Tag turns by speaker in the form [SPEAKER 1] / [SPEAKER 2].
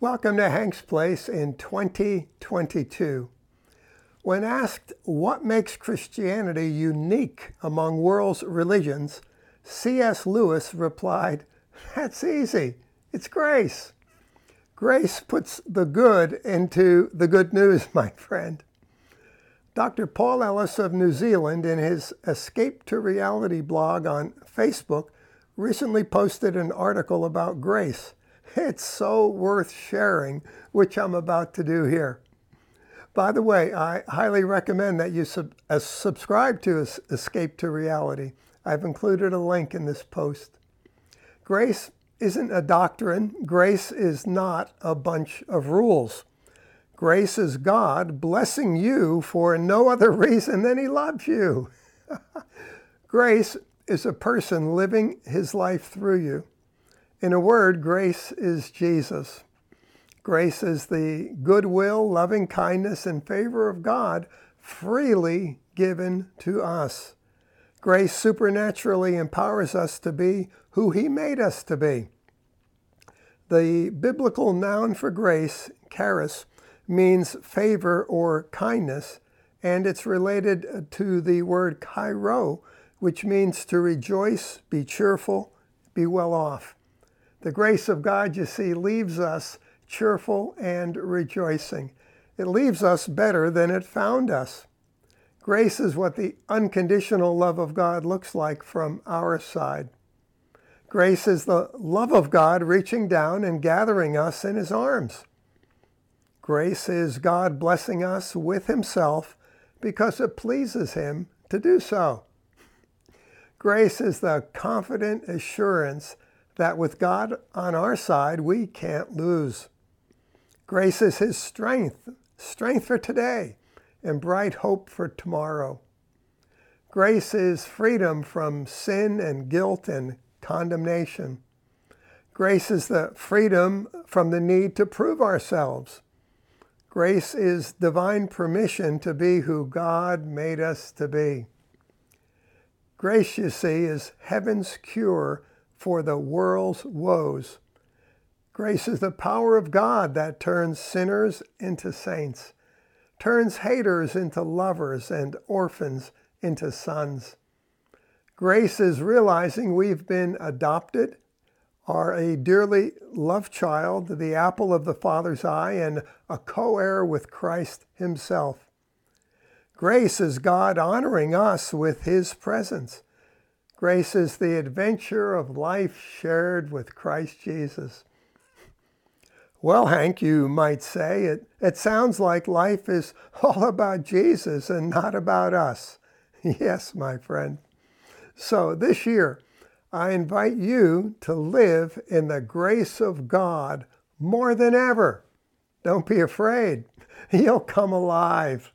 [SPEAKER 1] Welcome to Hank's Place in 2022. When asked what makes Christianity unique among world's religions, C.S. Lewis replied, That's easy. It's grace. Grace puts the good into the good news, my friend. Dr. Paul Ellis of New Zealand, in his Escape to Reality blog on Facebook, recently posted an article about grace. It's so worth sharing, which I'm about to do here. By the way, I highly recommend that you sub- uh, subscribe to Escape to Reality. I've included a link in this post. Grace isn't a doctrine. Grace is not a bunch of rules. Grace is God blessing you for no other reason than He loves you. Grace is a person living His life through you. In a word, grace is Jesus. Grace is the goodwill, loving kindness, and favor of God freely given to us. Grace supernaturally empowers us to be who He made us to be. The biblical noun for grace, charis, means favor or kindness, and it's related to the word chairo, which means to rejoice, be cheerful, be well off. The grace of God, you see, leaves us cheerful and rejoicing. It leaves us better than it found us. Grace is what the unconditional love of God looks like from our side. Grace is the love of God reaching down and gathering us in his arms. Grace is God blessing us with himself because it pleases him to do so. Grace is the confident assurance that with God on our side, we can't lose. Grace is His strength, strength for today, and bright hope for tomorrow. Grace is freedom from sin and guilt and condemnation. Grace is the freedom from the need to prove ourselves. Grace is divine permission to be who God made us to be. Grace, you see, is heaven's cure for the world's woes. Grace is the power of God that turns sinners into saints, turns haters into lovers, and orphans into sons. Grace is realizing we've been adopted, are a dearly loved child, the apple of the Father's eye, and a co heir with Christ Himself. Grace is God honoring us with His presence. Grace is the adventure of life shared with Christ Jesus. Well, Hank, you might say, it, it sounds like life is all about Jesus and not about us. Yes, my friend. So this year, I invite you to live in the grace of God more than ever. Don't be afraid. You'll come alive.